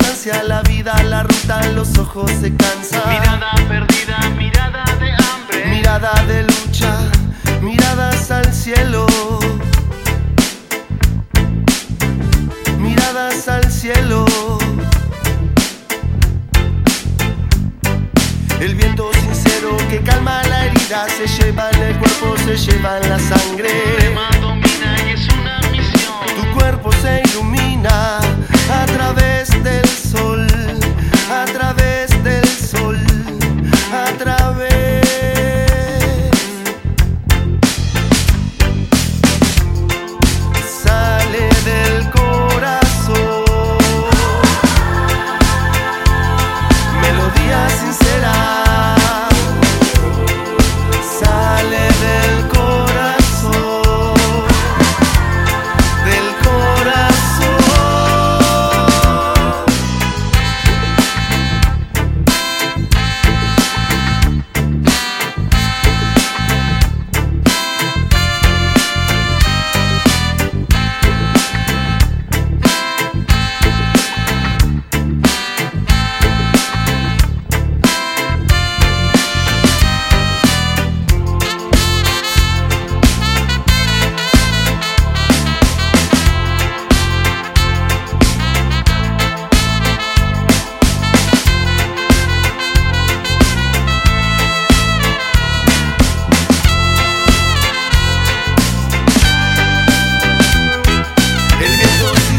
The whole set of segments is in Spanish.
hacia la vida, la ruta, los ojos se cansan. Mirada perdida, mirada de hambre. Mirada de lucha, miradas al cielo. Miradas al cielo. El viento sincero que calma la herida se lleva en el cuerpo, se lleva en la sangre.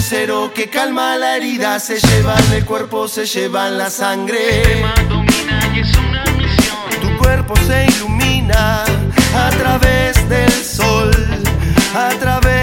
sincero que calma la herida, se llevan el cuerpo, se lleva en la sangre. El tema domina y es una misión. Tu cuerpo se ilumina a través del sol, a través